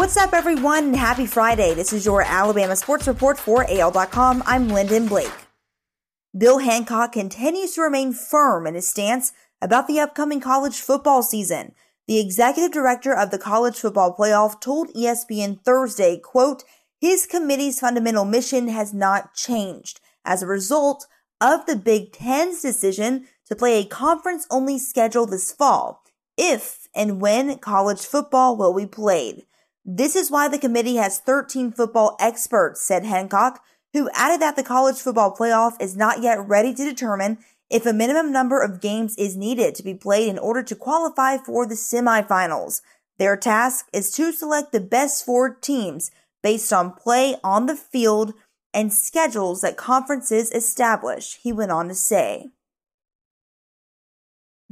What's up, everyone, and happy Friday. This is your Alabama Sports Report for AL.com. I'm Lyndon Blake. Bill Hancock continues to remain firm in his stance about the upcoming college football season. The executive director of the college football playoff told ESPN Thursday, quote, his committee's fundamental mission has not changed as a result of the Big Ten's decision to play a conference only schedule this fall, if and when college football will be played. This is why the committee has 13 football experts, said Hancock, who added that the college football playoff is not yet ready to determine if a minimum number of games is needed to be played in order to qualify for the semifinals. Their task is to select the best four teams based on play on the field and schedules that conferences establish, he went on to say.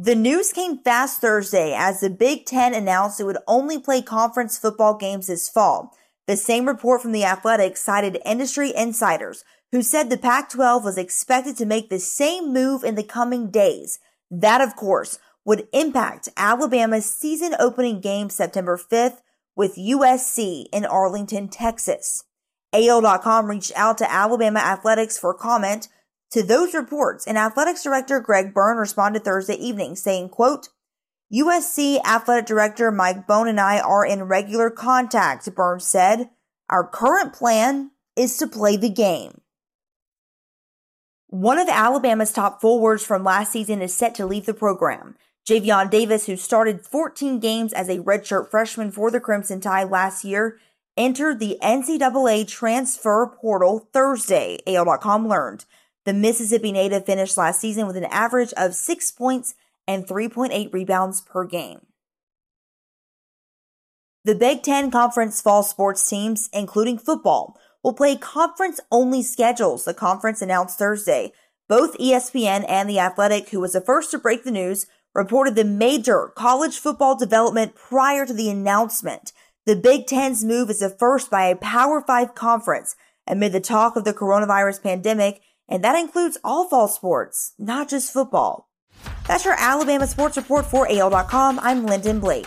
The news came fast Thursday as the Big Ten announced it would only play conference football games this fall. The same report from the Athletics cited industry insiders who said the Pac 12 was expected to make the same move in the coming days. That, of course, would impact Alabama's season opening game September 5th with USC in Arlington, Texas. AL.com reached out to Alabama Athletics for comment to those reports, and Athletics Director Greg Byrne responded Thursday evening saying, quote, USC Athletic Director Mike Bohn and I are in regular contact, Byrne said. Our current plan is to play the game. One of Alabama's top forwards from last season is set to leave the program. Javian Davis, who started 14 games as a redshirt freshman for the Crimson Tide last year, entered the NCAA transfer portal Thursday, AL.com learned. The Mississippi native finished last season with an average of six points and 3.8 rebounds per game. The Big Ten Conference fall sports teams, including football, will play conference only schedules, the conference announced Thursday. Both ESPN and The Athletic, who was the first to break the news, reported the major college football development prior to the announcement. The Big Ten's move is the first by a Power 5 conference amid the talk of the coronavirus pandemic and that includes all fall sports, not just football. That's your Alabama Sports Report for AL.com. I'm Lyndon Blake.